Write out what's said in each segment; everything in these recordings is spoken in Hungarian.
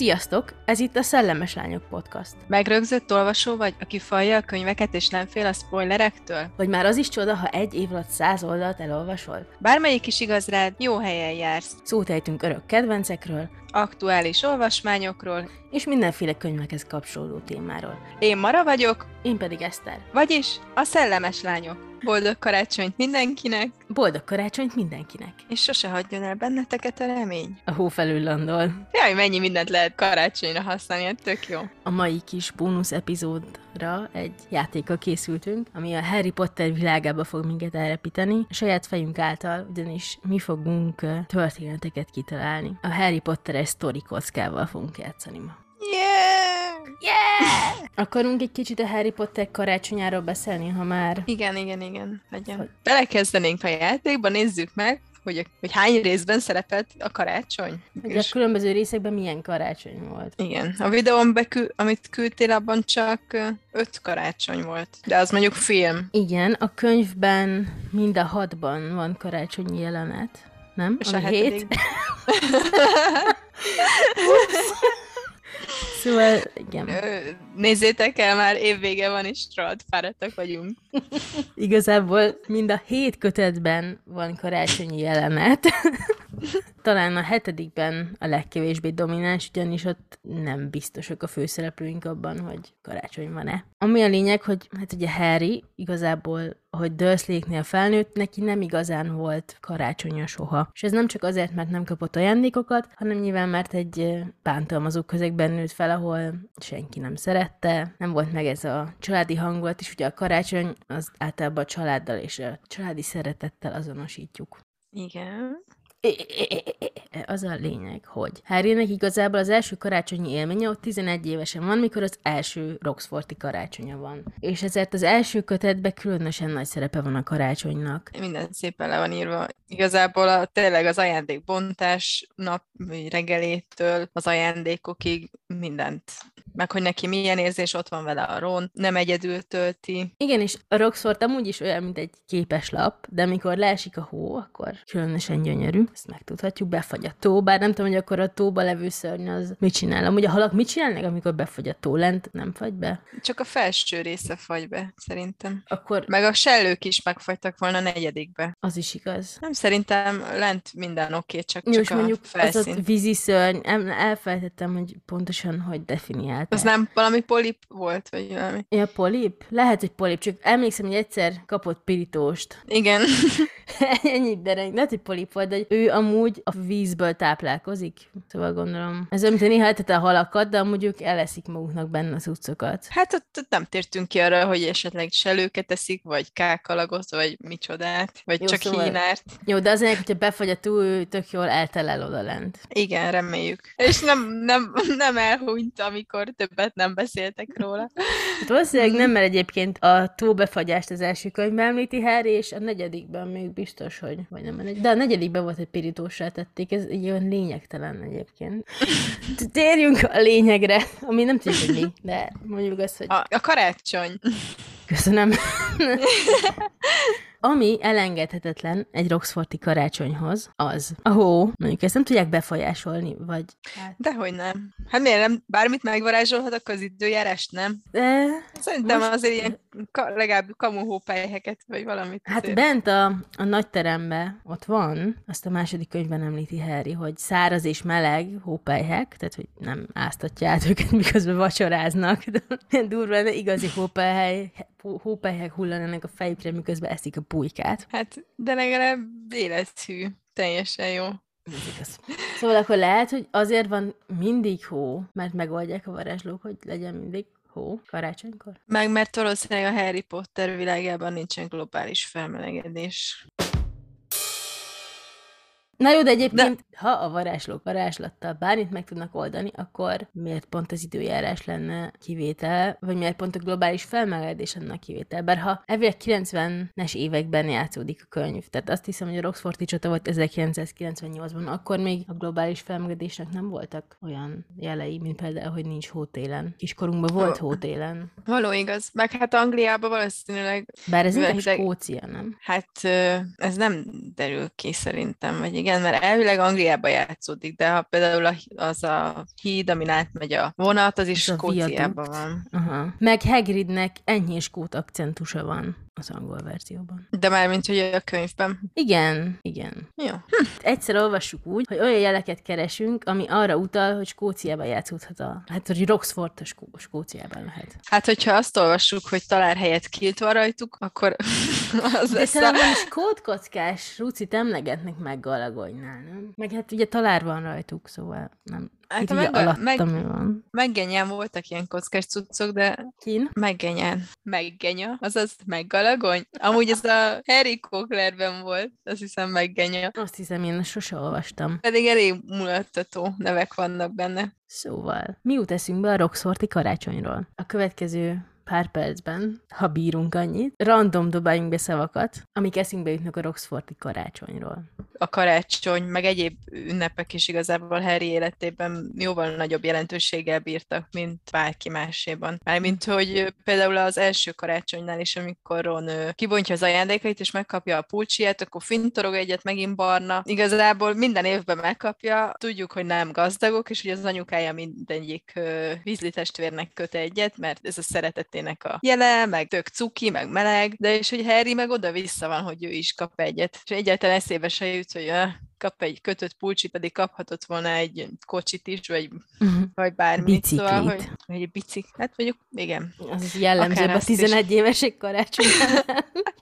Sziasztok! Ez itt a Szellemes Lányok Podcast. Megrögzött olvasó vagy, aki falja a könyveket és nem fél a spoilerektől? Vagy már az is csoda, ha egy év alatt száz oldalt elolvasol? Bármelyik is igaz rád, jó helyen jársz. Szót ejtünk örök kedvencekről, Aktuális olvasmányokról, és mindenféle könyvekhez kapcsolódó témáról. én Mara vagyok, Én pedig Eszter. vagyis a szellemes lányok. Boldog karácsonyt mindenkinek, Boldog karácsonyt mindenkinek! és sose hagyjon el benneteket a remény. A hó felül landol. Jaj, mennyi mindent lehet karácsonyra használni, ez tök jó. A mai kis bónusz epizódra egy játékkal készültünk, ami a Harry Potter világába fog minket elrepíteni, a saját fejünk által, ugyanis mi fogunk történeteket kitalálni. A Harry Potteres sztori kockával fogunk játszani ma. Yeah! Yeah! Akarunk egy kicsit a Harry Potter karácsonyáról beszélni, ha már... Igen, igen, igen, Hogy- legyen. Belekezdenénk a játékba, nézzük meg, hogy, hogy hány részben szerepelt a karácsony. Hogy a különböző részekben milyen karácsony volt. Igen, a videón, bekü- amit küldtél, abban csak öt karácsony volt. De az mondjuk film. Igen, a könyvben mind a hatban van karácsonyi jelenet, nem? És Ami a hét. hetedik. Szóval, igen. Nézzétek el, már évvége van, és rohadt fáradtak vagyunk. Igazából mind a hét kötetben van karácsonyi jelenet. Talán a hetedikben a legkevésbé domináns, ugyanis ott nem biztosak a főszereplőink abban, hogy karácsony van-e. Ami a lényeg, hogy hát ugye Harry igazából, ahogy Dursley-nél felnőtt, neki nem igazán volt karácsonya soha. És ez nem csak azért, mert nem kapott ajándékokat, hanem nyilván mert egy bántalmazó közegben nőtt fel, ahol senki nem szerette, nem volt meg ez a családi hangulat, és ugye a karácsony az általában a családdal és a családi szeretettel azonosítjuk. Igen. Az a lényeg, hogy Harrynek igazából az első karácsonyi élménye ott 11 évesen van, mikor az első Roxforti karácsonya van. És ezért az első kötetben különösen nagy szerepe van a karácsonynak. Minden szépen le van írva. Igazából a, tényleg az ajándékbontás nap reggelétől az ajándékokig mindent. Meg hogy neki milyen érzés, ott van vele a Ron, nem egyedül tölti. Igen, és a Roxford amúgy is olyan, mint egy képeslap, de amikor leesik a hó, akkor különösen gyönyörű. Ezt megtudhatjuk, befagy a tó, bár nem tudom, hogy akkor a tóba levő szörny az mit csinál. Amúgy a halak mit csinálnak, amikor befagy a tó? Lent nem fagy be? Csak a felső része fagy be, szerintem. Akkor Meg a sellők is megfagytak volna a negyedikbe. az is igaz. Nem, szerintem lent minden oké, csak, Jó, csak és a mondjuk az felszín. a vízi szörny, em- elfelejtettem, hogy pontosan hogy definiálták. Az nem valami polip volt, vagy valami? Ja, polip? Lehet, hogy polip, csak emlékszem, hogy egyszer kapott pirítóst. Igen. Ennyit dereng. Lehet, hogy polip volt, de hogy ő amúgy a vízből táplálkozik. Szóval gondolom. Ez olyan, mint néha a halakat, de amúgy ők eleszik maguknak benne az utcokat. Hát ott, ott nem tértünk ki arra, hogy esetleg selőket eszik, vagy kákalagot, vagy micsodát, vagy Jó, csak szóval- hínárt. Jó, de az hogyha befagy a túl, ő tök jól eltelel oda lent. Igen, reméljük. És nem, nem, nem elhunyt, amikor többet nem beszéltek róla. Hát valószínűleg nem, mert egyébként a túlbefagyást az első könyvben említi Harry, és a negyedikben még biztos, hogy vagy nem a negy... De a negyedikben volt, hogy pirítósra tették, ez egy olyan lényegtelen egyébként. Térjünk a lényegre, ami nem tudjuk, hogy mi, de mondjuk azt, hogy A, a karácsony. köszönöm. Ami elengedhetetlen egy Roxforti karácsonyhoz, az a hó. Mondjuk ezt nem tudják befolyásolni, vagy... Hát, Dehogy nem. Hát miért nem? Bármit megvarázsolhat, akkor az időjárást nem. de Szerintem Most- azért ilyen ka, legalább kamuhópelyheket, vagy valamit. Hát azért. bent a, a nagy teremben ott van, azt a második könyvben említi Harry, hogy száraz és meleg hópelyhek, tehát hogy nem áztatja át őket, miközben vacsoráznak. De durva, de igazi hópelyhely, hópelyhek hullanának a fejükre, miközben eszik a pulykát. Hát, de legalább élethű. Teljesen jó. Szóval akkor lehet, hogy azért van mindig hó, mert megoldják a varázslók, hogy legyen mindig hó karácsonykor. Meg mert valószínűleg a Harry Potter világában nincsen globális felmelegedés. Na jó, de egyébként, de... ha a varázslók varázslattal bármit meg tudnak oldani, akkor miért pont az időjárás lenne kivétel, vagy miért pont a globális felmelegedés lenne a kivétel? Bár ha elvileg 90-es években játszódik a könyv, tehát azt hiszem, hogy a Roxforti csata volt 1998-ban, akkor még a globális felmelegedésnek nem voltak olyan jelei, mint például, hogy nincs hótélen. Kiskorunkban volt Ó. hótélen. Való igaz. Meg hát Angliában valószínűleg, Bár ez inkább hideg- Skócia, nem? hát ez nem derül ki szerintem, vagy igen, Igen, mert elvileg Angliában játszódik, de ha például az a híd, amin átmegy a vonat, az is Skóciában van. Aha. Meg Hagridnek enyhés skót akcentusa van az angol verzióban. De már mint hogy a könyvben. Igen, igen. Jó. Hm. Egyszer olvassuk úgy, hogy olyan jeleket keresünk, ami arra utal, hogy Skóciában játszódhat a... Hát, hogy Roxford a Skó- Skóciában lehet. Hát, hogyha azt olvassuk, hogy talár helyett kilt van rajtuk, akkor az De lesz talán a... kódkockás rucit emlegetnek meg Galagonynál, nem? Meg hát ugye talár van rajtuk, szóval nem. Hát meg, alatta meg, mi van. meggenyán voltak ilyen kockás cuccok, de Kin? meggenyán. Meggenya, azaz meggalagony. Amúgy ez a Harry Cochlerben volt, azt hiszem meggenya. Azt hiszem, én sose olvastam. Pedig elég mulattató nevek vannak benne. Szóval, mi jut eszünkbe a Roxforti karácsonyról? A következő pár percben, ha bírunk annyit, random dobáljunk be szavakat, amik eszünkbe jutnak a Roxforti karácsonyról. A karácsony, meg egyéb ünnepek is igazából Harry életében jóval nagyobb jelentőséggel bírtak, mint bárki máséban. Mármint, hogy például az első karácsonynál is, amikor Ron kibontja az ajándékait, és megkapja a pulcsiát, akkor fintorog egyet, megint barna. Igazából minden évben megkapja, tudjuk, hogy nem gazdagok, és hogy az anyukája mindegyik vízli testvérnek köt egyet, mert ez a szeretetének a jele, meg tök cuki, meg meleg, de és hogy Harry meg oda-vissza van, hogy ő is kap egyet. És egyáltalán eszébe se jut, hogy kap egy kötött pulcsit, pedig kaphatott volna egy kocsit is, vagy, Uh-huh. vagy bármit. Szóval, Biciklit. hogy, vagy egy bicik. Hát mondjuk, igen. Az jellemző a azt is. 11 évesek karácsony.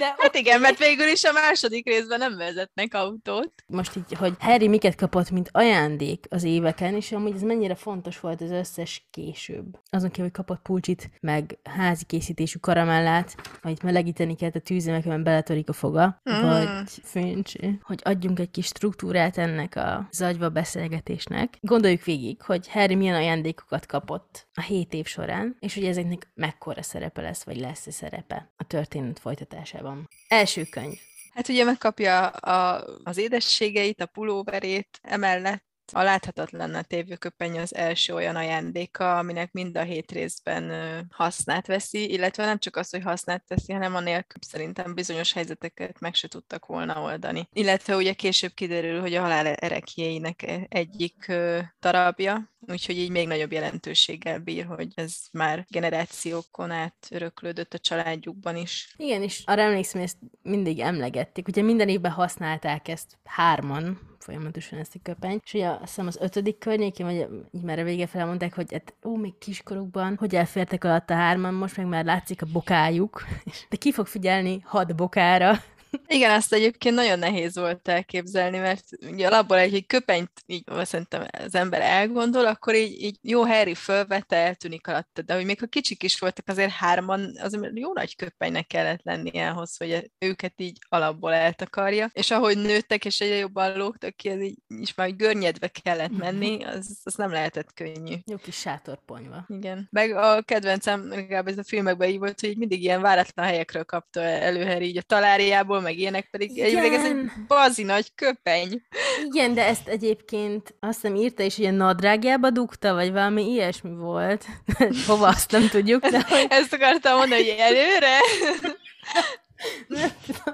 De Hát igen, mert végül is a második részben nem vezetnek autót. most így, hogy Harry miket kapott, mint ajándék az éveken, és amúgy ez mennyire fontos volt az összes később. Azon kívül, hogy kapott pulcsit, meg házi készítésű karamellát, amit melegíteni kellett a amiben beletörik a foga, Mm. vagy főncsé, hogy adjunk egy kis struktúrát ennek a zagyva beszélgetésnek. Gondoljuk végig, hogy Harry milyen ajándékokat kapott a hét év során, és hogy ezeknek mekkora szerepe lesz, vagy lesz-e szerepe a történet folytatásában. Első könyv. Hát ugye megkapja a, az édességeit, a pulóverét, emellett a láthatatlan a tévőköpeny az első olyan ajándéka, aminek mind a hét részben hasznát veszi, illetve nem csak az, hogy hasznát veszi, hanem anélkül szerintem bizonyos helyzeteket meg se tudtak volna oldani. Illetve ugye később kiderül, hogy a halál erekjéinek e- egyik darabja, úgyhogy így még nagyobb jelentőséggel bír, hogy ez már generációkon át öröklődött a családjukban is. Igen, és arra emlékszem, hogy ezt mindig emlegették. Ugye minden évben használták ezt hárman, folyamatosan ezt a köpenyt, és ugye azt hiszem az ötödik környékén, vagy így már a vége felmondták, hogy hát, ó, még kiskorukban, hogy elfértek alatt a hárman, most meg már látszik a bokájuk, de ki fog figyelni hat bokára, Igen, azt egyébként nagyon nehéz volt elképzelni, mert ugye alapból egy, egy köpenyt így szerintem az ember elgondol, akkor így, így jó Harry fölvette, eltűnik alatta, de hogy még ha kicsik is voltak, azért hárman, az jó nagy köpenynek kellett lennie ahhoz, hogy őket így alapból eltakarja, és ahogy nőttek, és egyre jobban lógtak ki, ez így, is már görnyedve kellett menni, az, az nem lehetett könnyű. jó kis sátorponyva. Igen. Meg a kedvencem, legalább ez a filmekben így volt, hogy így mindig ilyen váratlan helyekről kapta elő Harry, így a taláriából, meg ilyenek, pedig egyébként ez egy Igen. bazi nagy köpeny. Igen, de ezt egyébként azt hiszem írta is, hogy a nadrágjába dugta, vagy valami ilyesmi volt. Hova azt nem tudjuk, de hogy, Ezt akartam mondani, hogy előre.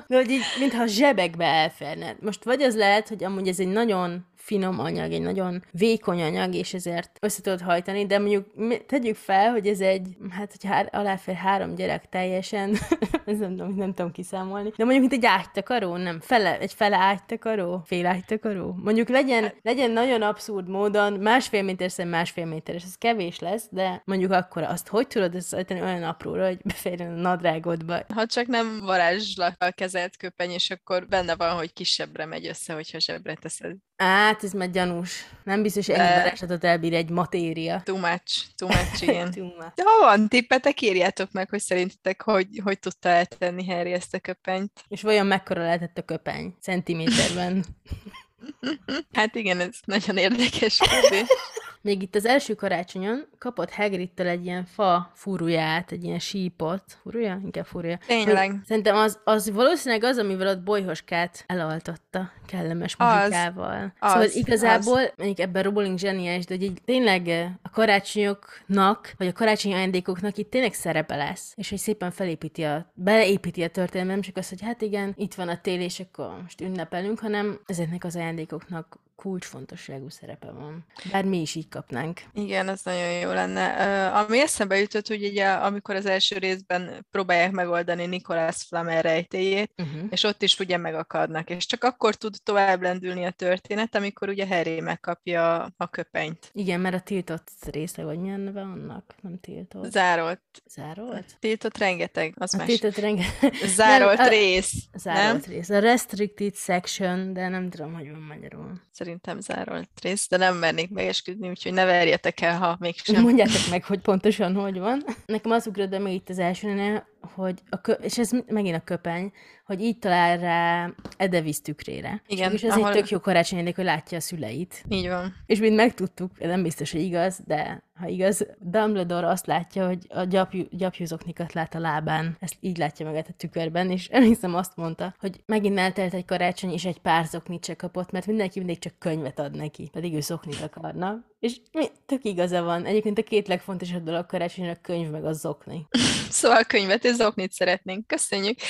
de hogy így, mintha a zsebekbe elférne. Most vagy az lehet, hogy amúgy ez egy nagyon finom anyag, egy nagyon vékony anyag, és ezért össze tudod hajtani, de mondjuk tegyük fel, hogy ez egy, hát hogy hár, aláfér három gyerek teljesen, ez nem, tudom, nem tudom kiszámolni, de mondjuk mint egy ágytakaró, nem, fele, egy fele ágytakaró, fél ágytakaró. Mondjuk legyen, legyen nagyon abszurd módon, másfél méter szem másfél méteres, ez kevés lesz, de mondjuk akkor azt hogy tudod összeállítani olyan apróra, hogy beférjen a nadrágodba. Ha csak nem varázslakkal kezelt köpeny, és akkor benne van, hogy kisebbre megy össze, hogyha zsebre teszed. Hát, ez már gyanús. Nem biztos, hogy ennyi varázslatot elbír egy matéria. Too much, too much, igen. Too much. De ha van tippetek, írjátok meg, hogy szerintetek, hogy, hogy tudta eltenni Harry ezt a köpenyt. És vajon mekkora lehetett a köpeny? Centiméterben. Hát igen, ez nagyon érdekes kérdés. Még itt az első karácsonyon kapott Hagridtől egy ilyen fa furuját, egy ilyen sípot. Furúja? Inkább furúja. Tényleg. Szerintem az, az valószínűleg az, amivel ott bolyhoskát elaltatta kellemes muzsikával. Az, szóval az. igazából, mondjuk ebben Rowling zseniális, de hogy így tényleg eh, a karácsonyoknak, vagy a karácsonyi ajándékoknak itt tényleg szerepe lesz, és hogy szépen felépíti a, beleépíti a történelmet, nem csak az, hogy hát igen, itt van a tél, és akkor most ünnepelünk, hanem ezeknek az ajándékoknak kulcsfontosságú szerepe van. Bár mi is így kapnánk. Igen, ez nagyon jó lenne. Ami eszembe jutott, hogy ugye, amikor az első részben próbálják megoldani Nicholas Flamel rejtéjét, Uh-huh. és ott is ugye megakadnak, és csak akkor tud tovább lendülni a történet, amikor ugye Harry megkapja a köpenyt. Igen, mert a tiltott része, vagy milyen neve annak? Nem tiltott. Zárolt. Zárolt? Tiltott rengeteg, az A más. tiltott rengeteg. Zárolt Nem, a- rész, Zárolt nem? rész. A restricted section, de nem tudom, hogy van magyarul. Szerintem zárolt rész, de nem mernék megesküdni, úgyhogy ne verjetek el, ha mégsem. Mondjátok meg, hogy pontosan hogy van. Nekem az ugrott be még itt az elsőnél, hogy a kö- és ez megint a köpeny, hogy így talál rá Edevisz tükrére. Igen, És ez ahol- egy tök jó karácsonyajándék, hogy látja a szüleit. Így van. És mint megtudtuk, nem biztos, hogy igaz, de ha igaz, Dumbledore azt látja, hogy a gyapjú, gyapjúzoknikat lát a lábán. Ezt így látja meg a tükörben, és emlékszem azt mondta, hogy megint eltelt egy karácsony, és egy pár zoknit se kapott, mert mindenki mindig csak könyvet ad neki, pedig ő zoknit akarna. És mi, tök igaza van. Egyébként a két legfontosabb dolog karácsonyra a könyv meg a zokni. Szóval könyvet és zoknit szeretnénk. Köszönjük.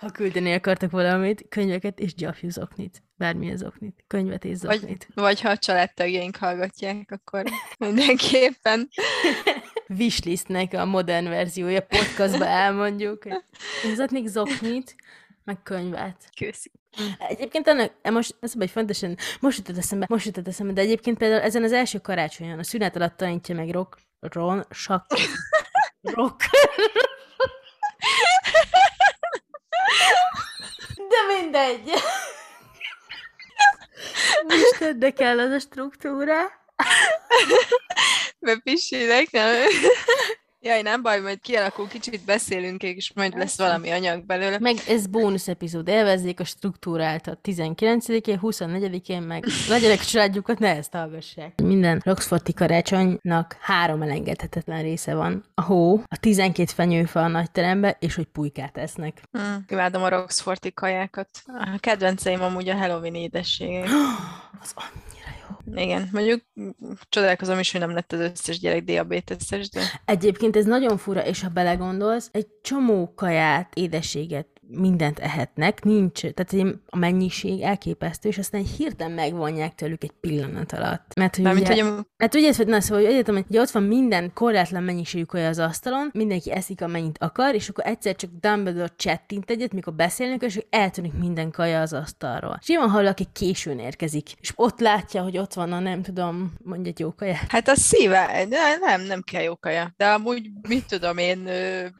Ha küldeni akartak valamit, könyveket és gyapjú zoknit. Bármilyen zoknit. Könyvet és Vagy, zoknit. vagy ha a családtagjaink hallgatják, akkor mindenképpen. Wishlistnek a modern verziója podcastba elmondjuk. hogy Zoknik zoknit, meg könyvet. Köszi. Egyébként ennek, e most, ez egy fontosan, most jutott eszembe, most jutott eszembe, de egyébként például ezen az első karácsonyon a szünet alatt tanítja meg rock, ron, sak, rock. De mindegy. De kell az a struktúra. Bepisilek, nem? Jaj, nem baj, majd kialakul, kicsit beszélünk, és majd lesz valami anyag belőle. Meg ez bónusz epizód, élvezzék a struktúrát a 19-én, 24-én, meg legyenek a családjukat, ne ezt hallgassák. Minden Roxforti karácsonynak három elengedhetetlen része van. A hó, a 12 fenyőfa a nagy terembe, és hogy pulykát esznek. Hmm, imádom a Roxforti kajákat. A kedvenceim amúgy a Halloween édességek. Az annyira jó. Igen, mondjuk csodálkozom is, hogy nem lett az összes gyerek diabéteses, de Egyébként ez nagyon fura, és ha belegondolsz, egy csomó kaját, édességet, mindent ehetnek, nincs, tehát a mennyiség elképesztő, és aztán hirtelen megvonják tőlük egy pillanat alatt. Mert hogy mármint, ugye, hogy a, Hát ugye, na, szóval hogy egyetem, hogy ott van minden korlátlan mennyiségű kaja az asztalon, mindenki eszik, amennyit akar, és akkor egyszer csak Dumbledore csettint egyet, mikor beszélnek, és eltűnik minden kaja az asztalról. És nyilván hallok, aki későn érkezik, és ott látja, hogy ott van a nem tudom, mondja egy jó kaja. hát a szíve, de nem, nem kell jó kaja. De amúgy, mit tudom én,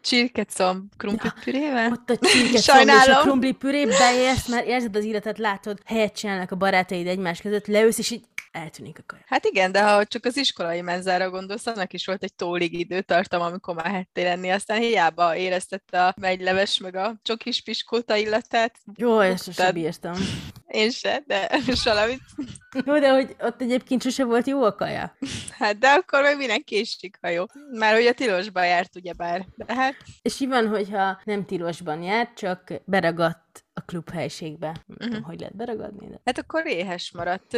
csirkecom krumplipürével? Ott a csirke és a Sajnálom. krumpli püré, beérsz, már érzed az életet, látod, helyet csinálnak a barátaid egymás között, leülsz, és így eltűnik a kaja. Hát igen, de ha csak az iskolai menzára gondolsz, annak is volt egy tólig időtartam, amikor már hettél lenni, aztán hiába éreztette a megyleves meg a csokis piskóta illatát. Jó, ezt sose Tehát- bírtam. Én se, de valamit. Jó, de hogy ott egyébként sose volt jó a kaja. Hát de akkor meg minek késik, ha jó. Már hogy a tilosba járt, ugyebár. De hát És mi van, hogyha nem tilosban jár, csak beragadt a klubhelységbe? Nem tudom, hogy lehet beragadni, de... Hát akkor éhes maradt.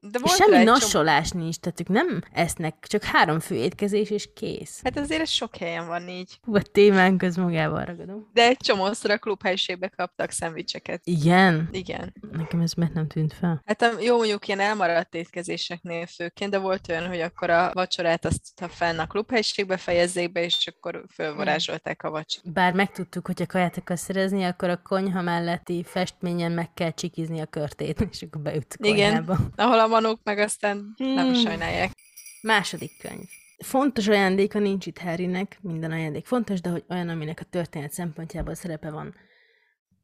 De volt semmi nassolás nincs, tehát ők nem esznek, csak három fő étkezés, és kész. Hát azért ez sok helyen van így. Hú, a témánk az magával ragadom. De egy csomószor a klubhelyiségbe kaptak szendvicseket. Igen? Igen. Nekem ez miért nem tűnt fel? Hát a- jó, mondjuk ilyen elmaradt étkezéseknél főként, de volt olyan, hogy akkor a vacsorát azt ha fenn a klubhelyiségbe fejezzék be, és akkor fölvarázsolták a vacsorát. Bár megtudtuk, hogy a kaját akarsz szerezni, akkor a konyha melletti festményen meg kell csikizni a körtét, és akkor beüt a Igen. konyhába. Ahol a manók meg aztán nem Hmm. sajnálják. Második könyv. Fontos ajándéka nincs itt Harrynek, minden ajándék fontos, de hogy olyan, aminek a történet szempontjából szerepe van,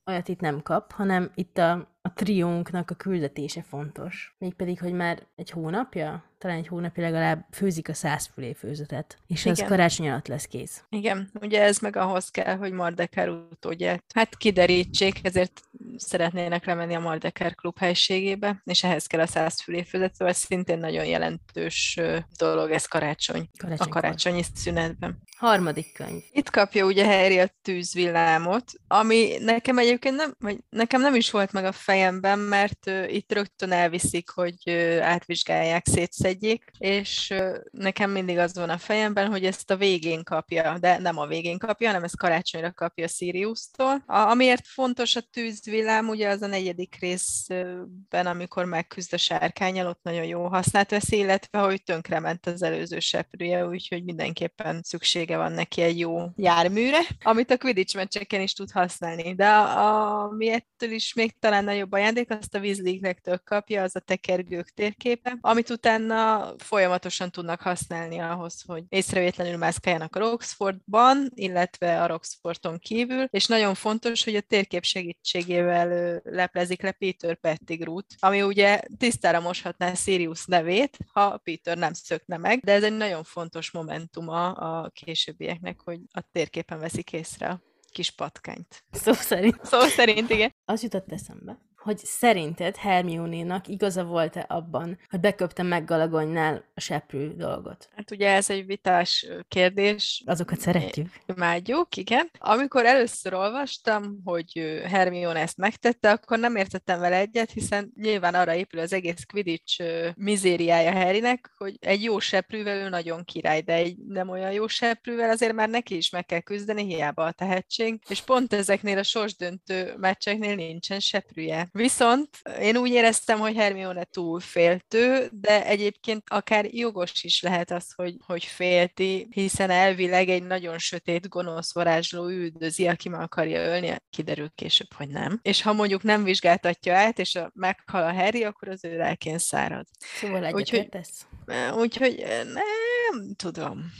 olyat itt nem kap, hanem itt a, a triónknak a küldetése fontos. Mégpedig, hogy már egy hónapja, talán egy hónapja legalább főzik a százfülé főzetet, és az Igen. karácsony alatt lesz kész. Igen, ugye ez meg ahhoz kell, hogy Mardekár utódját hát kiderítsék, ezért szeretnének lemenni a Mardeker klub helységébe, és ehhez kell a száz fülépvezető, ez szintén nagyon jelentős dolog, ez karácsony, a karácsonyi szünetben. Harmadik könyv. Itt kapja ugye Harry a tűzvillámot, ami nekem egyébként nem, vagy nekem nem is volt meg a fejemben, mert itt rögtön elviszik, hogy átvizsgálják, szétszedjék, és nekem mindig az van a fejemben, hogy ezt a végén kapja, de nem a végén kapja, hanem ezt karácsonyra kapja Sirius-tól. A, amiért fontos a tűzvillám, ugye az a negyedik részben, amikor megküzd a sárkányal, ott nagyon jó használt veszi, illetve hogy tönkrement az előző seprője, úgyhogy mindenképpen szüksége van neki egy jó járműre, amit a Quidditch meccseken is tud használni. De a, ami ettől is még talán nagyobb ajándék, azt a Weasley-nektől kapja, az a tekergők térképe, amit utána folyamatosan tudnak használni ahhoz, hogy észrevétlenül mászkáljanak a Roxfordban, illetve a Roxfordon kívül, és nagyon fontos, hogy a térkép segítségével leplezik le Peter Pettigrew-t, ami ugye tisztára moshatná Sirius nevét, ha Peter nem szökne meg, de ez egy nagyon fontos momentuma a későbbieknek, hogy a térképen veszik észre a kis patkányt. Szó szerint. Szó szerint, igen. Az jutott eszembe, hogy szerinted Hermione-nak igaza volt-e abban, hogy beköpte meg Galagonynál a seprű dolgot? Hát ugye ez egy vitás kérdés. Azokat szeretjük. Imádjuk, igen. Amikor először olvastam, hogy Hermione ezt megtette, akkor nem értettem vele egyet, hiszen nyilván arra épül az egész Quidditch mizériája Harrynek, hogy egy jó seprűvel ő nagyon király, de egy nem olyan jó seprűvel azért már neki is meg kell küzdeni, hiába a tehetség, és pont ezeknél a sorsdöntő meccseknél nincsen seprűje. Viszont én úgy éreztem, hogy Hermione túl féltő, de egyébként akár jogos is lehet az, hogy, hogy félti, hiszen elvileg egy nagyon sötét, gonosz varázsló üldözi, aki meg akarja ölni, kiderül később, hogy nem. És ha mondjuk nem vizsgáltatja át, és a, meghal a Harry, akkor az ő lelkén szárad. Szóval egyetértesz? Úgyhogy, úgyhogy nem tudom.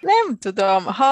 Nem tudom. Ha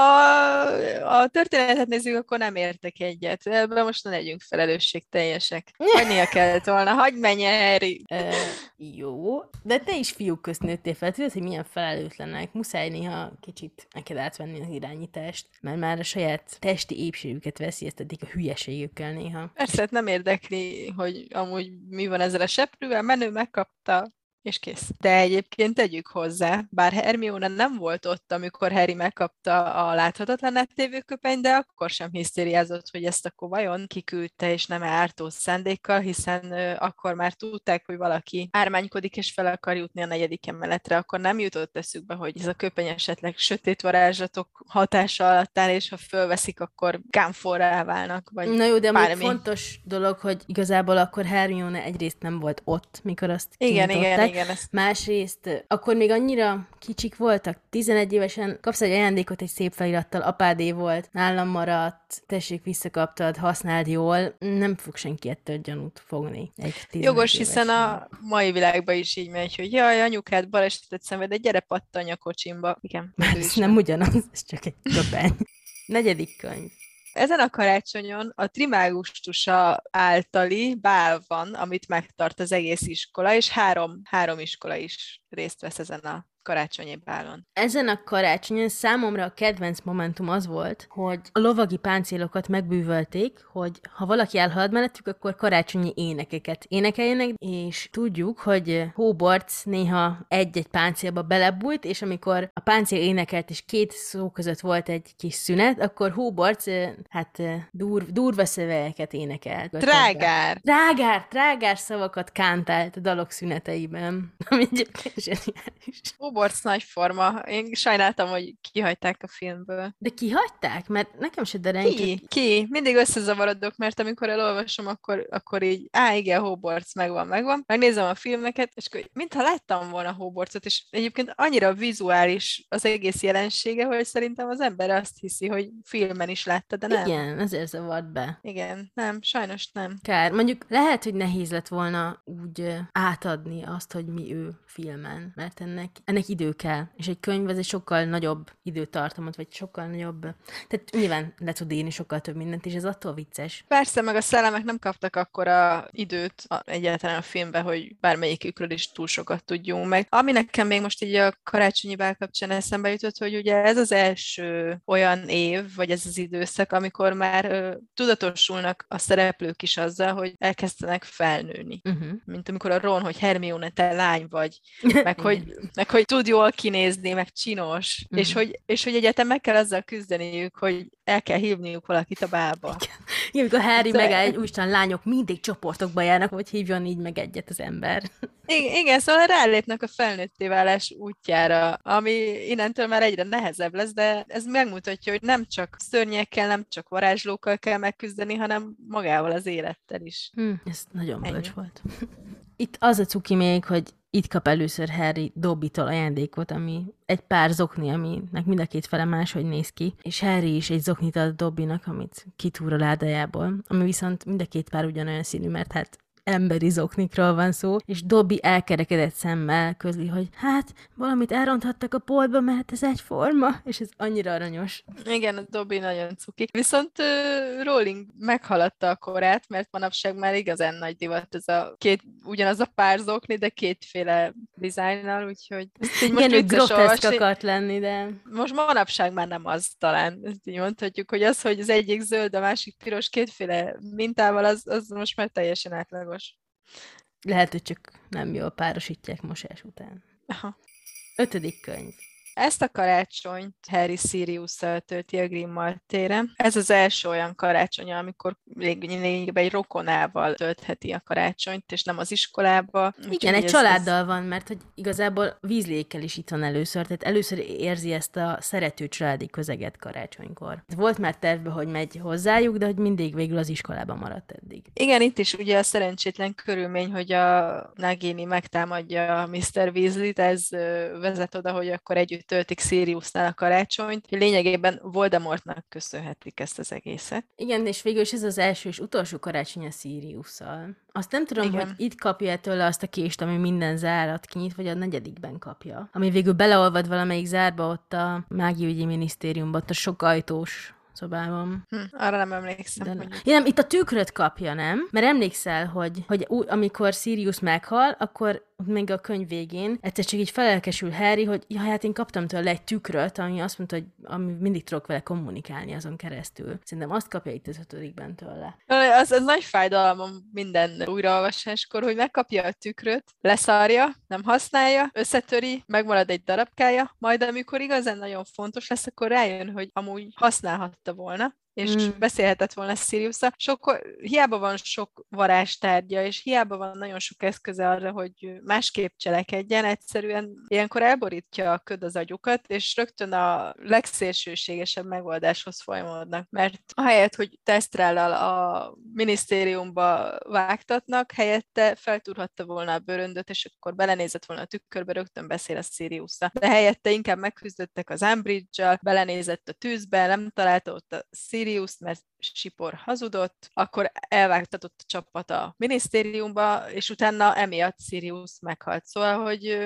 a történetet nézzük, akkor nem értek egyet. Ebben most ne legyünk felelősségteljesek. Hagynia kellett volna. Hagyd menjen, Harry. E, jó, de te is fiúk közt nőttél fel. Tudod, hogy milyen felelőtlenek. Muszáj néha kicsit neked átvenni az irányítást, mert már a saját testi épségüket veszélyeztetik a hülyeségükkel néha. Persze, hát nem érdekli, hogy amúgy mi van ezzel a seprűvel. Menő megkapta, és kész. De egyébként tegyük hozzá, bár Hermione nem volt ott, amikor Harry megkapta a láthatatlan tévőköpeny, de akkor sem hisztériázott, hogy ezt akkor vajon kiküldte, és nem ártó szándékkal, hiszen akkor már tudták, hogy valaki ármánykodik, és fel akar jutni a negyedik emeletre, akkor nem jutott eszükbe, hogy ez a köpeny esetleg sötét varázslatok hatása alatt áll, és ha fölveszik, akkor gámforrá válnak. Vagy Na jó, de még fontos dolog, hogy igazából akkor Hermione egyrészt nem volt ott, mikor azt igen, igen, igen, igen, ezt... Másrészt, akkor még annyira kicsik voltak, 11 évesen kapsz egy ajándékot egy szép felirattal, apádé volt, nálam maradt, tessék, visszakaptad, használd jól, nem fog senki ettől gyanút fogni. Egy Jogos, hiszen a mai világban is így megy, hogy jaj, anyukád balesetet szenved, de gyere pattanj a kocsimba. Igen. Már ez nem ugyanaz, ez csak egy köpeny. Negyedik könyv. Ezen a karácsonyon a trimágustusa általi bál van, amit megtart az egész iskola, és három, három iskola is részt vesz ezen a karácsonyi bálon. Ezen a karácsonyon számomra a kedvenc momentum az volt, hogy a lovagi páncélokat megbűvölték, hogy ha valaki elhalad mellettük, akkor karácsonyi énekeket énekeljenek, és tudjuk, hogy Hogwarts néha egy-egy páncélba belebújt, és amikor a páncél énekelt, és két szó között volt egy kis szünet, akkor Hogwarts hát dur, durva szövegeket énekelt. Trágár! Trágár, trágár szavakat kántált a dalok szüneteiben, ami egyébként zseniális. Hogwarts nagy forma. Én sajnáltam, hogy kihagyták a filmből. De kihagyták? Mert nekem se dereng. Ki? Ki? Mindig összezavarodok, mert amikor elolvasom, akkor, akkor így, á, igen, Hogwarts megvan, megvan. Megnézem a filmeket, és akkor mintha láttam volna Hogwartsot, és egyébként annyira vizuális az egész jelensége, hogy szerintem az ember azt hiszi, hogy filmen is látta, de nem. Igen, ezért zavart be. Igen, nem, sajnos nem. Kár. Mondjuk lehet, hogy nehéz lett volna úgy átadni azt, hogy mi ő filmen, mert ennek, ennek könyvnek idő kell, és egy könyv az egy sokkal nagyobb időtartamot, vagy sokkal nagyobb, tehát nyilván le tud írni sokkal több mindent, és ez attól vicces. Persze, meg a szellemek nem kaptak akkora időt a, egyáltalán a filmbe, hogy bármelyikükről is túl sokat tudjunk meg. Ami nekem még most így a karácsonyi bál kapcsán eszembe jutott, hogy ugye ez az első olyan év, vagy ez az időszak, amikor már ö, tudatosulnak a szereplők is azzal, hogy elkezdenek felnőni. Uh-huh. Mint amikor a Ron, hogy Hermione, te lány vagy, meg hogy, meg hogy tud jól kinézni, meg csinos, uh-huh. és, hogy, és hogy egyetem meg kell azzal küzdeniük, hogy el kell hívniuk valakit a bába. Igen, amikor Harry De... megáll, úristen lányok mindig csoportokba járnak, hogy hívjon így meg egyet az ember. Igen, igen, szóval rálépnek a felnőtté válás útjára, ami innentől már egyre nehezebb lesz, de ez megmutatja, hogy nem csak szörnyekkel, nem csak varázslókkal kell megküzdeni, hanem magával az élettel is. Hm, ez nagyon bölcs volt. Itt az a cuki még, hogy itt kap először Harry Dobby-tól ajándékot, ami egy pár zokni, aminek mind a két fele máshogy néz ki, és Harry is egy zoknit ad Dobbynak, amit kitúr a ládájából, ami viszont mind a két pár ugyanolyan színű, mert hát emberi zoknikról van szó, és Dobby elkerekedett szemmel közli, hogy hát valamit elronthattak a poltba, mert ez egyforma, és ez annyira aranyos. Igen, a Dobby nagyon cuki. Viszont uh, Rowling meghaladta a korát, mert manapság már igazán nagy divat ez a két, ugyanaz a pár zokni, de kétféle dizájnnal, úgyhogy így most Igen, groteszk akart lenni, de... Most manapság már nem az talán, ezt így mondhatjuk, hogy az, hogy az egyik zöld, a másik piros, kétféle mintával, az, az most már teljesen átlagos lehet, hogy csak nem jól párosítják mosás után. Aha. Ötödik könyv. Ezt a karácsonyt Harry sirius tölti a Grimmald téren. Ez az első olyan karácsony, amikor lényegében egy rokonával töltheti a karácsonyt, és nem az iskolába. Igen, egy ez, családdal ez... van, mert hogy igazából vízlékkel is itt van először, tehát először érzi ezt a szerető családi közeget karácsonykor. Volt már terve, hogy megy hozzájuk, de hogy mindig végül az iskolában maradt eddig. Igen, itt is ugye a szerencsétlen körülmény, hogy a Nagini megtámadja Mr. Weasley-t, ez vezet oda, hogy akkor együtt töltik Siriusnál a karácsonyt. Lényegében Voldemortnak köszönhetik ezt az egészet. Igen, és végül is ez az első és utolsó karácsony a Siriusszal. Azt nem tudom, Igen. hogy itt kapja tőle azt a kést, ami minden zárat kinyit, vagy a negyedikben kapja. Ami végül beleolvad valamelyik zárba ott a mágiaügyi minisztériumban, ott a sok ajtós szobában. Hm, arra nem emlékszem. De nem. Ja, nem, itt a tükröt kapja, nem? Mert emlékszel, hogy, hogy ú, amikor Sirius meghal, akkor még a könyv végén egyszer csak így felelkesül Harry, hogy ja, hát én kaptam tőle egy tükröt, ami azt mondta, hogy ami mindig tudok vele kommunikálni azon keresztül. Szerintem azt kapja itt az ötödikben tőle. Az, az nagy fájdalom minden újraolvasáskor, hogy megkapja a tükröt, leszarja, nem használja, összetöri, megmarad egy darabkája, majd amikor igazán nagyon fontos lesz, akkor rájön, hogy amúgy használhatta volna, és mm. beszélhetett volna sirius Sok, hiába van sok varázstárgya, és hiába van nagyon sok eszköze arra, hogy másképp cselekedjen, egyszerűen ilyenkor elborítja a köd az agyukat, és rögtön a legszélsőségesebb megoldáshoz folyamodnak. Mert ahelyett, hogy tesztrellel a minisztériumba vágtatnak, helyette feltúrhatta volna a bőröndöt, és akkor belenézett volna a tükörbe, rögtön beszél a sirius De helyette inkább megküzdöttek az Umbridge-sal, belenézett a tűzbe, nem találta ott a Sirius Sirius, mert Sipor hazudott, akkor elvágtatott a csapat a minisztériumba, és utána emiatt Sirius meghalt. Szóval, hogy...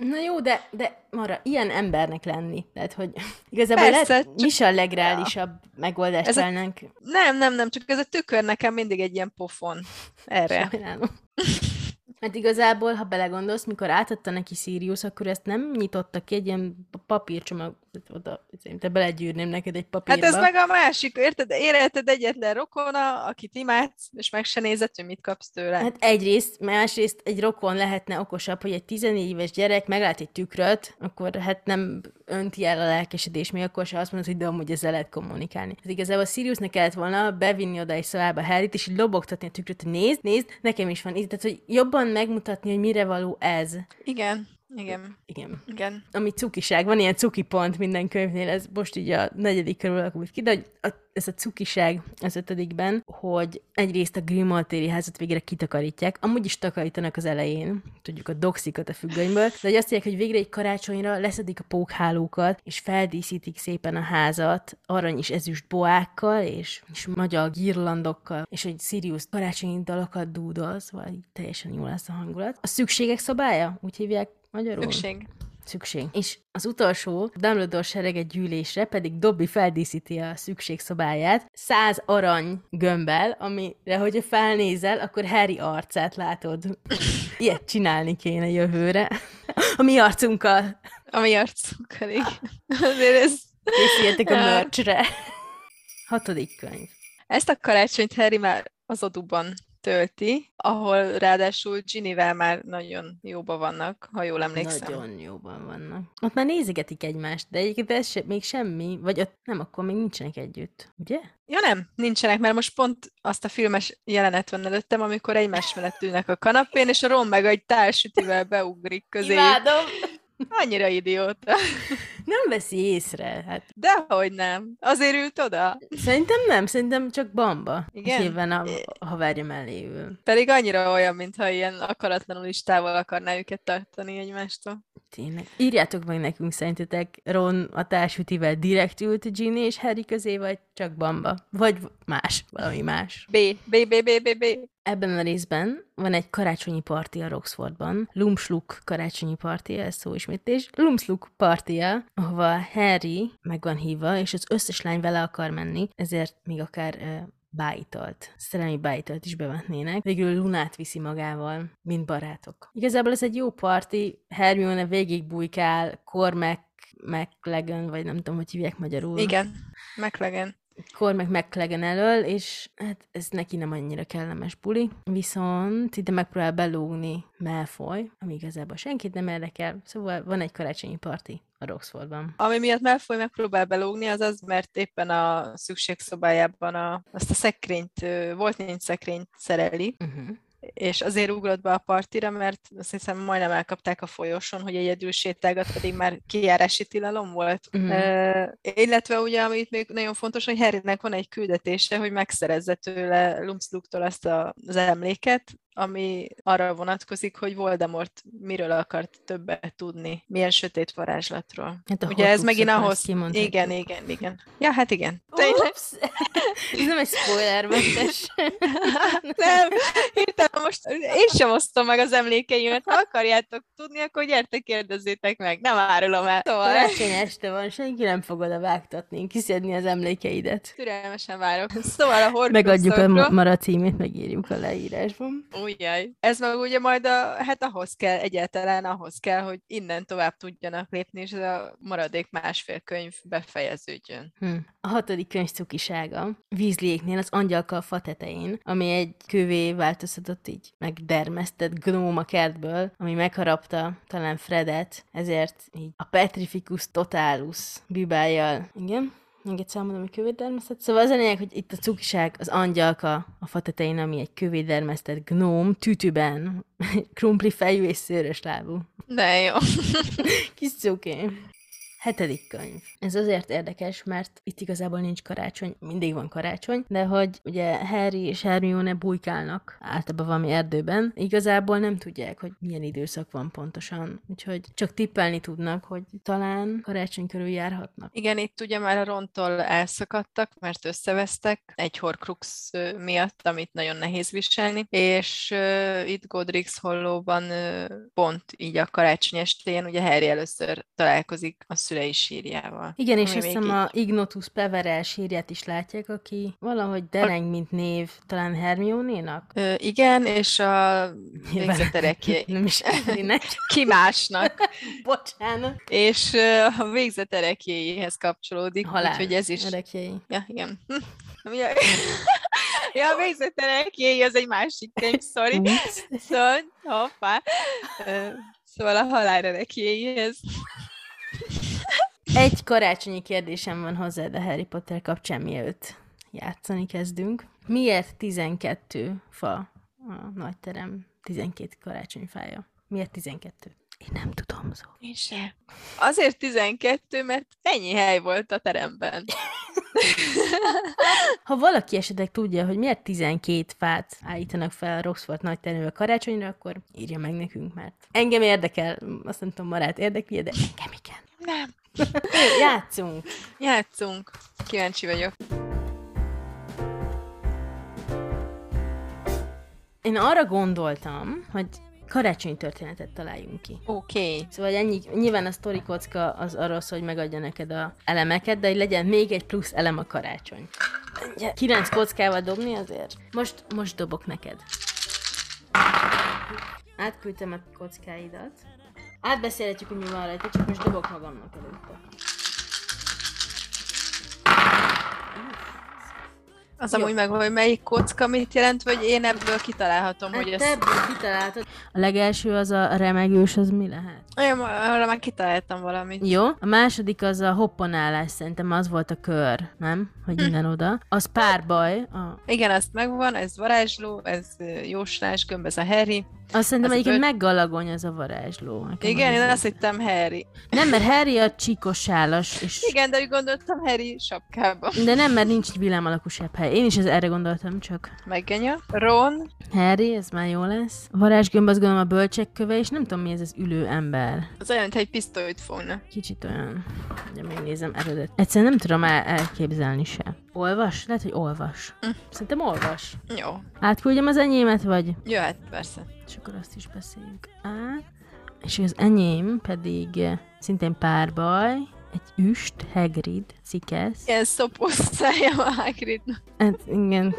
Na jó, de, de Mara, ilyen embernek lenni. Tehát, hogy igazából Persze, lehet, csak... mi is a legreálisabb ja. megoldást ez a... Nem, nem, nem, csak ez a tükör nekem mindig egy ilyen pofon. Erre. Sajnálom. Mert igazából, ha belegondolsz, mikor átadta neki Sirius, akkor ezt nem nyitotta ki egy ilyen papírcsomag, oda, te belegyűrném neked egy papírba. Hát ez meg a másik, érted? Életed egyetlen rokona, akit imádsz, és meg se nézett, hogy mit kapsz tőle. Hát egyrészt, másrészt egy rokon lehetne okosabb, hogy egy 14 éves gyerek meglát egy tükröt, akkor hát nem önti el a lelkesedés, még akkor se azt mondod, hogy de amúgy ezzel lehet kommunikálni. Ez igazából Siriusnak kellett volna bevinni oda egy szobába Harryt, és így lobogtatni a tükröt, nézd, nézd, nekem is van. Tehát, hogy jobban megmutatni, hogy mire való ez. Igen. Igen. Igen. Igen. Ami cukiság, van ilyen cuki pont minden könyvnél, ez most így a negyedik körül alakult ki, de hogy a, ez a cukiság az ötödikben, hogy egyrészt a Grimmaltéri házat végre kitakarítják, amúgy is takarítanak az elején, tudjuk a doxikat a függönyből, de hogy azt mondják, hogy végre egy karácsonyra leszedik a pókhálókat, és feldíszítik szépen a házat arany és ezüst boákkal, és, és magyar girlandokkal, és hogy Sirius karácsonyi dalokat dúdol, szóval teljesen jó lesz a hangulat. A szükségek szabálya, úgy hívják Magyarul? Szükség. szükség. És az utolsó Dumbledore serege gyűlésre pedig Dobby feldíszíti a szükségszobáját száz arany gömbbel, amire, hogyha felnézel, akkor Harry arcát látod. Ilyet csinálni kéne jövőre. A mi arcunkkal. A mi arcunkkal, igen. Azért ez... Készüljetek a merchre. Hatodik könyv. Ezt a karácsonyt Harry már az oduban tölti, ahol ráadásul Ginnyvel már nagyon jóban vannak, ha jól emlékszem. Nagyon jóban vannak. Ott már nézigetik egymást, de egyébként ez se, még semmi, vagy ott nem, akkor még nincsenek együtt, ugye? Ja nem, nincsenek, mert most pont azt a filmes jelenet van előttem, amikor egymás mellett ülnek a kanapén, és a Ron meg egy társütivel beugrik közé. Imádom! Annyira idióta. Nem veszi észre. Hát. Dehogy nem. Azért ült oda. Szerintem nem, szerintem csak Bamba. Igen? Nyilván a, a haverja mellé ül. Pedig annyira olyan, mintha ilyen akaratlanul is távol akarná őket tartani egymástól. Tényleg. Írjátok meg nekünk szerintetek Ron a társütivel direkt ült Ginny és Harry közé, vagy csak Bamba? Vagy más, valami más. B, B, B, B, B, B. Ebben a részben van egy karácsonyi parti a Roxfordban. Lumsluk karácsonyi parti, ez szó ismétés. Lumsluk partia, ahova Harry meg van hívva, és az összes lány vele akar menni, ezért még akár bájtalt, szerelmi bájtalt is bevetnének. Végül Lunát viszi magával, mint barátok. Igazából ez egy jó parti, Hermione végig bujkál, Cormac McLagan, vagy nem tudom, hogy hívják magyarul. Igen, McLagan. Cormac McLagan elől, és hát ez neki nem annyira kellemes buli. Viszont ide megpróbál belógni Malfoy, ami igazából senkit nem érdekel, szóval van egy karácsonyi parti a Roxfordban. Ami miatt Malfoy megpróbál belógni, az az, mert éppen a szükségszobájában a, azt a szekrényt, volt nincs szekrényt szereli, Uh-huh. És azért ugrott be a partira, mert azt hiszem majdnem elkapták a folyosón, hogy egyedül sétálgat, pedig már kijárási tilalom volt. Mhm. Uh, illetve ugye, amit még nagyon fontos, hogy Harrynek van egy küldetése, hogy megszerezze tőle Lumsluktól azt a, az emléket, ami arra vonatkozik, hogy Voldemort miről akart többet tudni, milyen sötét varázslatról. Hát a Ugye ez megint ahhoz... Igen, igen, igen. Ja, hát igen. Ups! Ez nem egy spoilermentes. Nem, hirtelen most én sem osztom meg az emlékeimet. Ha akarjátok tudni, akkor gyertek, kérdezzétek meg. Nem árulom el. Szóval Karácsony este van, senki nem fog oda vágtatni, kiszedni az emlékeidet. türelmesen várok. Szóval a Megadjuk a mara címét, megírjuk a leírásban. Ujjaj. Ez meg ugye majd a, hát ahhoz kell, egyáltalán ahhoz kell, hogy innen tovább tudjanak lépni, és ez a maradék másfél könyv befejeződjön. Hm. A hatodik könyv cukisága. Vízliéknél az angyalka a fa tetején, ami egy kövé változtatott így, meg dermesztett gnóm a kertből, ami megharapta talán Fredet, ezért így a Petrificus totalus bibájjal, igen, még egyszer mondom, hogy kövédermesztett. Szóval az a lényeg, hogy itt a cukiság, az angyalka a fa tetején, ami egy kövédermesztett gnóm, tütüben, krumpli fejű és szőrös lábú. De jó. Kis cuki. Hetedik könyv. Ez azért érdekes, mert itt igazából nincs karácsony, mindig van karácsony, de hogy ugye Harry és Hermione bujkálnak általában valami erdőben, igazából nem tudják, hogy milyen időszak van pontosan, úgyhogy csak tippelni tudnak, hogy talán karácsony körül járhatnak. Igen, itt ugye már a Rontól elszakadtak, mert összevesztek egy Horcrux miatt, amit nagyon nehéz viselni, és uh, itt Godrix hollóban uh, pont így a karácsony estén ugye Harry először találkozik a szülei sírjával. Igen, és azt hiszem a Ignotus Peverel sírját is látják, aki valahogy dereng, mint név, talán Hermione-nak? Ö, igen, és a végzetereké Nem is ki másnak, Bocsánat. és a végzeterekéjéhez kapcsolódik, Halál. úgyhogy ez is Erekjei. Ja, igen. Ja, a végzeterekéi, az egy másik könyv, sorry. Szóval, hoppá. Szóval a halálra nekiéhez. Egy karácsonyi kérdésem van hozzád a Harry Potter kapcsán, mielőtt játszani kezdünk. Miért 12 fa a nagy terem 12 karácsonyfája? Miért 12? Én nem tudom, szó. Én sem. Azért 12, mert ennyi hely volt a teremben. Ha valaki esetleg tudja, hogy miért 12 fát állítanak fel a Roxford nagy terembe karácsonyra, akkor írja meg nekünk, mert engem érdekel, azt nem tudom, Marát érdekli, de engem igen. Nem. Játszunk! Játszunk. Kíváncsi vagyok. Én arra gondoltam, hogy karácsonyi történetet találjunk ki. Oké. Okay. Szóval ennyi, nyilván a sztori kocka az arról szól, hogy megadja neked a elemeket, de hogy legyen még egy plusz elem a karácsony. Kilenc kockával dobni azért? Most, most dobok neked. Átküldtem a kockáidat. Átbeszélhetjük, hogy mi van rajta, csak most dobok magamnak előtte. Az amúgy meg, hogy melyik kocka mit jelent, vagy én ebből kitalálhatom, hogy Hát ez... te ebből kitaláltad. A legelső az a remegős, az mi lehet? Én arra már kitaláltam valamit. Jó. A második az a hopponálás, szerintem az volt a kör, nem? Hogy innen oda. Az párbaj. A... Igen, azt megvan, ez varázsló, ez jóslás, gömb, ez a Harry. Azt szerintem Az egyébként öt- meggalagony az a varázsló. Nekem Igen, én az azt hittem Harry. Nem, mert Harry a csíkos sálas, és... Igen, de úgy gondoltam Harry sapkába. De nem, mert nincs villám alakú hely. Én is ez erre gondoltam csak. Meggenya. Ron. Harry, ez már jó lesz. Varázsgömb az gondolom a bölcsek köve, és nem tudom mi ez az ülő ember. Az olyan, mintha egy pisztolyt fogna. Kicsit olyan, ugye megnézem eredet. Egyszerűen nem tudom el- elképzelni se. Olvas? Lehet, hogy olvas. Hm. Szerintem olvas. Jó. Átküldjem az enyémet, vagy? Jöhet, persze. És akkor azt is beszéljük át. És az enyém pedig eh, szintén párbaj, egy üst, Hagrid, cikesz. Ilyen szopós szája a Hagridnak. Hát igen,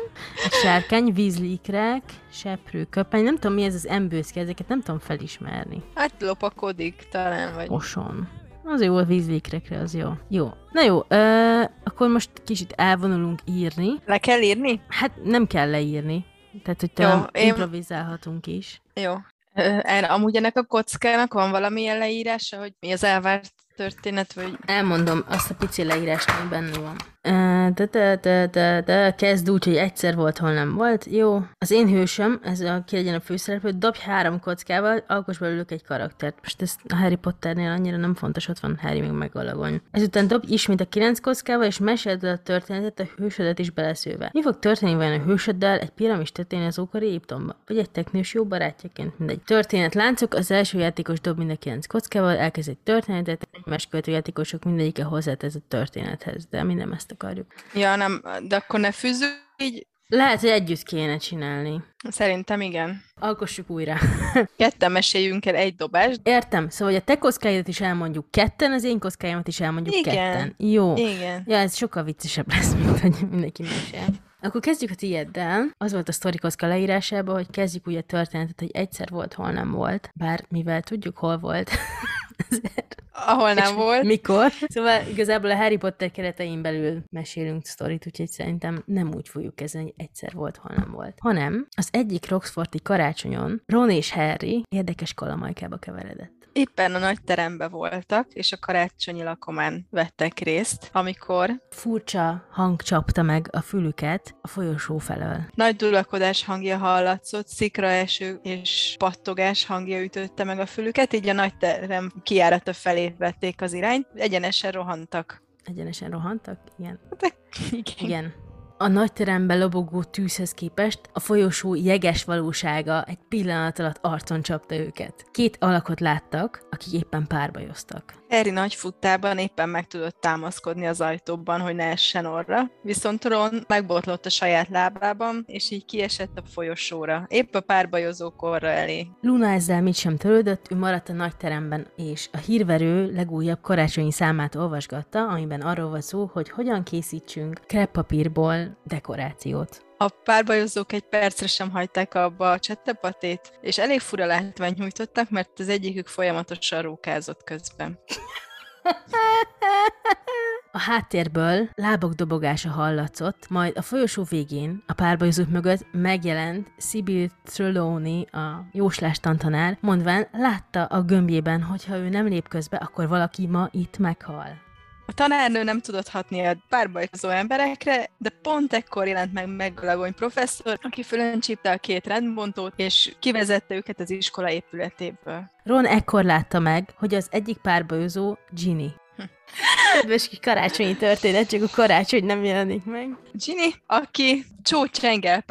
egy sárkány, vízlikrek, seprő, köpeny, nem tudom mi ez az embőszke, ezeket nem tudom felismerni. Hát lopakodik talán, vagy... Oson. Az jó a vízlikrekre, az jó. Jó. Na jó, ö, akkor most kicsit elvonulunk írni. Le kell írni? Hát nem kell leírni. Tehát, hogy Jó, talán én- improvizálhatunk is. Jó. Erre, amúgy ennek a kockának van valamilyen leírása, hogy mi az elvárt történet, vagy... Elmondom azt a pici leírást, ami benne van. De, de, de, de, de, kezd úgy, hogy egyszer volt, hol nem volt. Jó. Az én hősöm, ez a ki legyen a főszereplő, dobj három kockával, alkos belőlük egy karaktert. Most ez a Harry Potternél annyira nem fontos, ott van Harry még megalagony. Ezután dobj ismét a kilenc kockával, és meséld a történetet a hősödet is beleszőve. Mi fog történni vajon a hősöddel egy piramis tetején az ókori Egyiptomba? Vagy egy teknős jó barátjaként? Mindegy. Történet láncok, az első játékos dob mind a kilenc kockával, elkezd egy történetet, egymás követő játékosok mindegyike hozzátesz a történethez, de mi nem ezt akarjuk. Ja, nem, de akkor ne fűzzük így. Lehet, hogy együtt kéne csinálni. Szerintem igen. Alkossuk újra. Ketten meséljünk el egy dobást. Értem, szóval hogy a te kockáidat is elmondjuk ketten, az én kockáimat is elmondjuk Igen. ketten. Jó. Igen. Ja, ez sokkal viccesebb lesz, mint hogy mindenki mesél. Akkor kezdjük a tiéddel. Az volt a sztori kocka leírásában, hogy kezdjük úgy a történetet, hogy egyszer volt, hol nem volt. Bár mivel tudjuk, hol volt. Ahol nem és volt. Mikor? Szóval igazából a Harry Potter keretein belül mesélünk sztorit, úgyhogy szerintem nem úgy fogjuk kezdeni, hogy egyszer volt, hol nem volt. Hanem az egyik Roxforti karácsonyon Ron és Harry érdekes kalamajkába keveredett. Éppen a nagy terembe voltak, és a karácsonyi lakomán vettek részt, amikor Furcsa hang csapta meg a fülüket a folyosó felől. nagy dulakodás hangja hallatszott, szikraeső és pattogás hangja ütötte meg a fülüket, így a nagy terem kiárata felé vették az irányt, egyenesen rohantak. Egyenesen rohantak? Igen. Igen. Igen. A nagy teremben lobogó tűzhez képest a folyosó jeges valósága egy pillanat alatt arcon csapta őket. Két alakot láttak, akik éppen párbajoztak. Harry nagy futtában éppen meg tudott támaszkodni az ajtóban, hogy ne essen orra, viszont Ron megbotlott a saját lábában, és így kiesett a folyosóra, épp a párbajozó korra elé. Luna ezzel mit sem törődött, ő maradt a nagy teremben, és a hírverő legújabb karácsonyi számát olvasgatta, amiben arról van szó, hogy hogyan készítsünk kreppapírból dekorációt. A párbajozók egy percre sem hagyták abba a csettepatét, és elég fura látványt nyújtottak, mert az egyikük folyamatosan rókázott közben. A háttérből lábok dobogása hallatszott, majd a folyosó végén, a párbajozók mögött megjelent Sibyl Trelawney, a jóslás tantanár, mondván látta a gömbjében, hogy ha ő nem lép közbe, akkor valaki ma itt meghal. A tanárnő nem tudott hatni a párbajozó emberekre, de pont ekkor jelent meg Meggalagony professzor, aki fölöncsípte a két rendbontót, és kivezette őket az iskola épületéből. Ron ekkor látta meg, hogy az egyik párbajozó Ginny. Kedves kis karácsonyi történet, csak a karácsony nem jelenik meg. Ginny, aki Cho Chang-el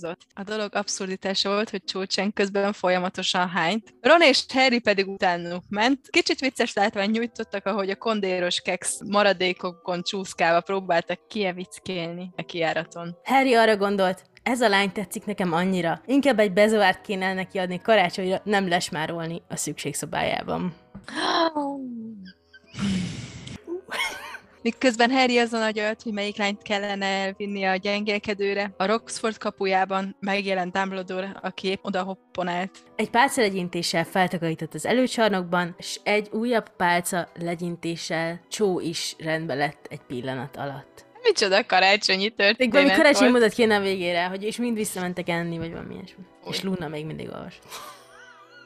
párbajozott. A dolog abszurditása volt, hogy Chang közben folyamatosan hányt. Ron és Harry pedig utánuk ment. Kicsit vicces látvány nyújtottak, ahogy a kondéros keks maradékokon csúszkálva próbáltak kievickélni a kiáraton. Harry arra gondolt, ez a lány tetszik nekem annyira. Inkább egy bezavárt kéne neki adni karácsonyra, nem lesmárolni a szükségszobájában. Miközben Harry azon agyalt, hogy melyik lányt kellene elvinni a gyengélkedőre, a Roxford kapujában megjelent Dumbledore, aki oda hopponált. Egy pálca legyintéssel feltakarított az előcsarnokban, és egy újabb pálca legyintéssel csó is rendbe lett egy pillanat alatt. Micsoda karácsonyi történet Még valami karácsonyi mondat kéne a végére, hogy és mind visszamentek enni, vagy valami ilyesmi. És Luna még mindig olvas.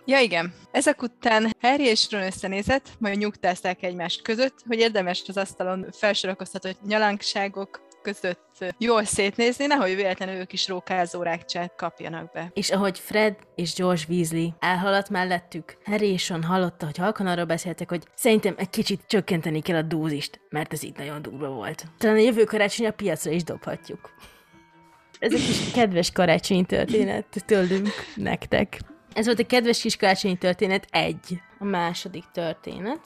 Ja igen. Ezek után Harry és Ron összenézett, majd nyugtázták egymást között, hogy érdemes az asztalon felsorakoztatott nyalánkságok között jól szétnézni, nehogy véletlenül ők is rókázó rákcsát kapjanak be. És ahogy Fred és George Weasley elhaladt mellettük, Harry és Ron hallotta, hogy halkan arról beszéltek, hogy szerintem egy kicsit csökkenteni kell a dózist, mert ez itt nagyon durva volt. Talán a jövő karácsony a piacra is dobhatjuk. Ez egy kis kedves karácsonyi történet tőlünk nektek. Ez volt a kedves kis karácsonyi történet egy. A második történet.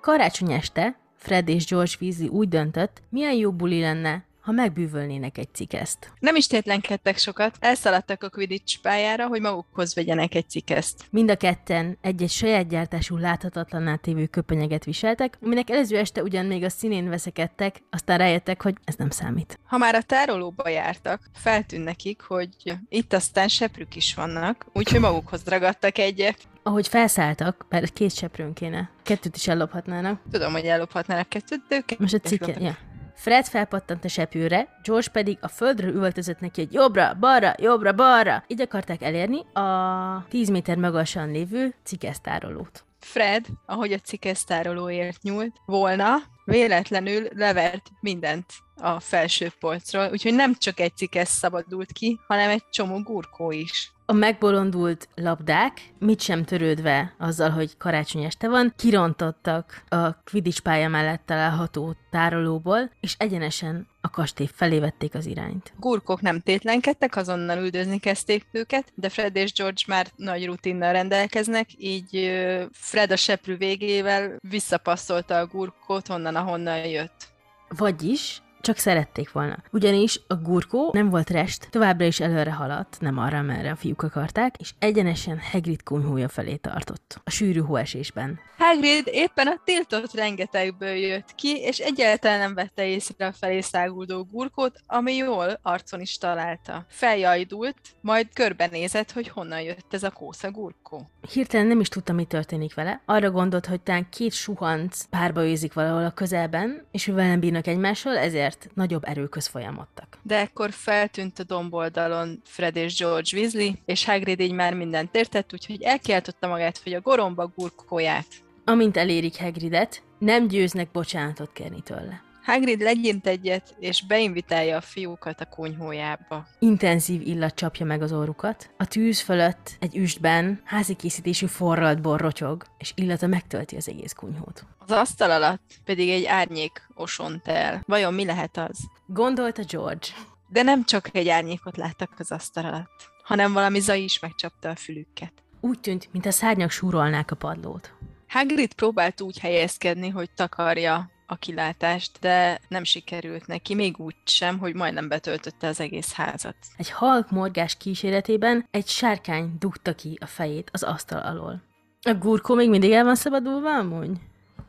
Karácsony este Fred és George Weasley úgy döntött, milyen jó buli lenne, ha megbűvölnének egy cikeszt. Nem is tétlenkedtek sokat, elszaladtak a Quidditch pályára, hogy magukhoz vegyenek egy cikeszt. Mind a ketten egy-egy saját gyártású láthatatlanná tévő köpenyeget viseltek, aminek előző este ugyan még a színén veszekedtek, aztán rájöttek, hogy ez nem számít. Ha már a tárolóba jártak, feltűn nekik, hogy itt aztán seprük is vannak, úgyhogy magukhoz ragadtak egyet. Ahogy felszálltak, mert két seprőn kéne, kettőt is ellophatnának. Tudom, hogy ellophatnának kettőt, de ők Most a cikke, ja. Fred felpattant a sepőre, George pedig a földről üvöltözött neki, hogy jobbra, balra, jobbra, balra. Így akarták elérni a 10 méter magasan lévő cikesztárolót. Fred, ahogy a cikesztárolóért nyúlt volna, véletlenül levert mindent a felső polcról, úgyhogy nem csak egy cikesz szabadult ki, hanem egy csomó gurkó is. A megbolondult labdák, mit sem törődve azzal, hogy karácsony este van, kirontottak a Quidditch pálya mellett található tárolóból, és egyenesen a kastély felé vették az irányt. Gurkok nem tétlenkedtek, azonnal üldözni kezdték őket, de Fred és George már nagy rutinnal rendelkeznek, így Fred a seprű végével visszapasszolta a gurkót honnan, ahonnan jött. Vagyis csak szerették volna. Ugyanis a gurkó nem volt rest, továbbra is előre haladt, nem arra, merre a fiúk akarták, és egyenesen Hagrid kunyhója felé tartott. A sűrű hóesésben. Hagrid éppen a tiltott rengetegből jött ki, és egyáltalán nem vette észre a felé száguldó gurkót, ami jól arcon is találta. Feljajdult, majd körbenézett, hogy honnan jött ez a kósza gurkó. Hirtelen nem is tudta, mi történik vele. Arra gondolt, hogy talán két suhanc párba őzik valahol a közelben, és mivel nem bírnak egymással, ezért nagyobb erőköz folyamodtak. De ekkor feltűnt a domboldalon Fred és George Weasley, és Hagrid így már mindent értett, úgyhogy elkiáltotta magát, hogy a goromba gurkóját. Amint elérik Hagridet, nem győznek bocsánatot kérni tőle. Hagrid legyint egyet, és beinvitálja a fiúkat a kunyhójába. Intenzív illat csapja meg az orrukat. A tűz fölött egy üstben házi készítésű forralt bor rotyog, és illata megtölti az egész kunyhót. Az asztal alatt pedig egy árnyék osont el. Vajon mi lehet az? Gondolta George. De nem csak egy árnyékot láttak az asztal alatt, hanem valami zaj is megcsapta a fülüket. Úgy tűnt, mint a szárnyak súrolnák a padlót. Hagrid próbált úgy helyezkedni, hogy takarja a kilátást, de nem sikerült neki, még úgy sem, hogy majdnem betöltötte az egész házat. Egy halk morgás kíséretében egy sárkány dugta ki a fejét az asztal alól. A gurkó még mindig el van szabadulva amúgy?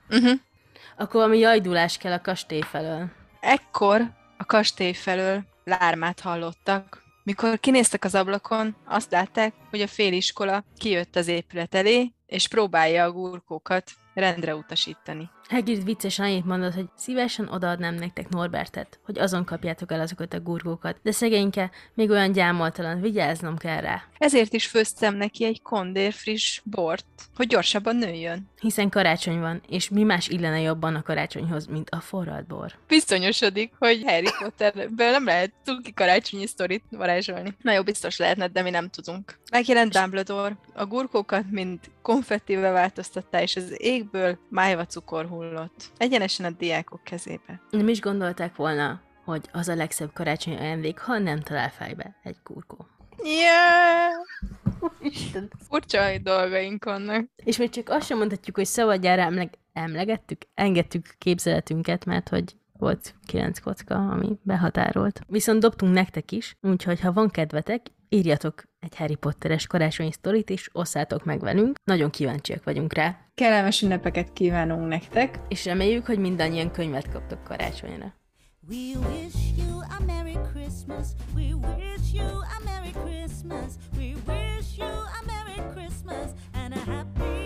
Uh-huh. Akkor valami jajdulás kell a kastély felől. Ekkor a kastély felől lármát hallottak. Mikor kinéztek az ablakon, azt látták, hogy a féliskola kijött az épület elé, és próbálja a gurkókat rendre utasítani. Hagrid vicces annyit mondott, hogy szívesen odaadnám nektek Norbertet, hogy azon kapjátok el azokat a gurgókat, de szegényke még olyan gyámoltalan, vigyáznom kell rá, Ezért is főztem neki egy kondér friss bort, hogy gyorsabban nőjön. hiszen karácsony van, és mi más illene jobban a karácsonyhoz, mint a forralt bor. Biztonyosodik, hogy Harry Potterből nem lehet cuki karácsonyi sztorit varázsolni. Na jó, biztos lehetne, de mi nem tudunk. Megjelent Dumbledore, a gurkókat mind konfettivel változtatta, és az égből májva cukor hullott. Egyenesen a diákok kezébe. Nem is gondolták volna, hogy az a legszebb karácsonyi ajándék, ha nem talál fejbe egy gurkó. Yeah! Isten. Furcsa dolgaink vannak. És még csak azt sem mondhatjuk, hogy szabadjára emleg- emlegettük, engedtük képzeletünket, mert hogy volt kilenc kocka, ami behatárolt. Viszont dobtunk nektek is, úgyhogy ha van kedvetek, írjatok egy Harry Potteres karácsonyi sztorit, és osszátok meg velünk. Nagyon kíváncsiak vagyunk rá. Kellemes ünnepeket kívánunk nektek. És reméljük, hogy mindannyian könyvet kaptok karácsonyra. We wish you a Merry Christmas. We wish you a Merry Christmas. We wish you a Merry Christmas and a Happy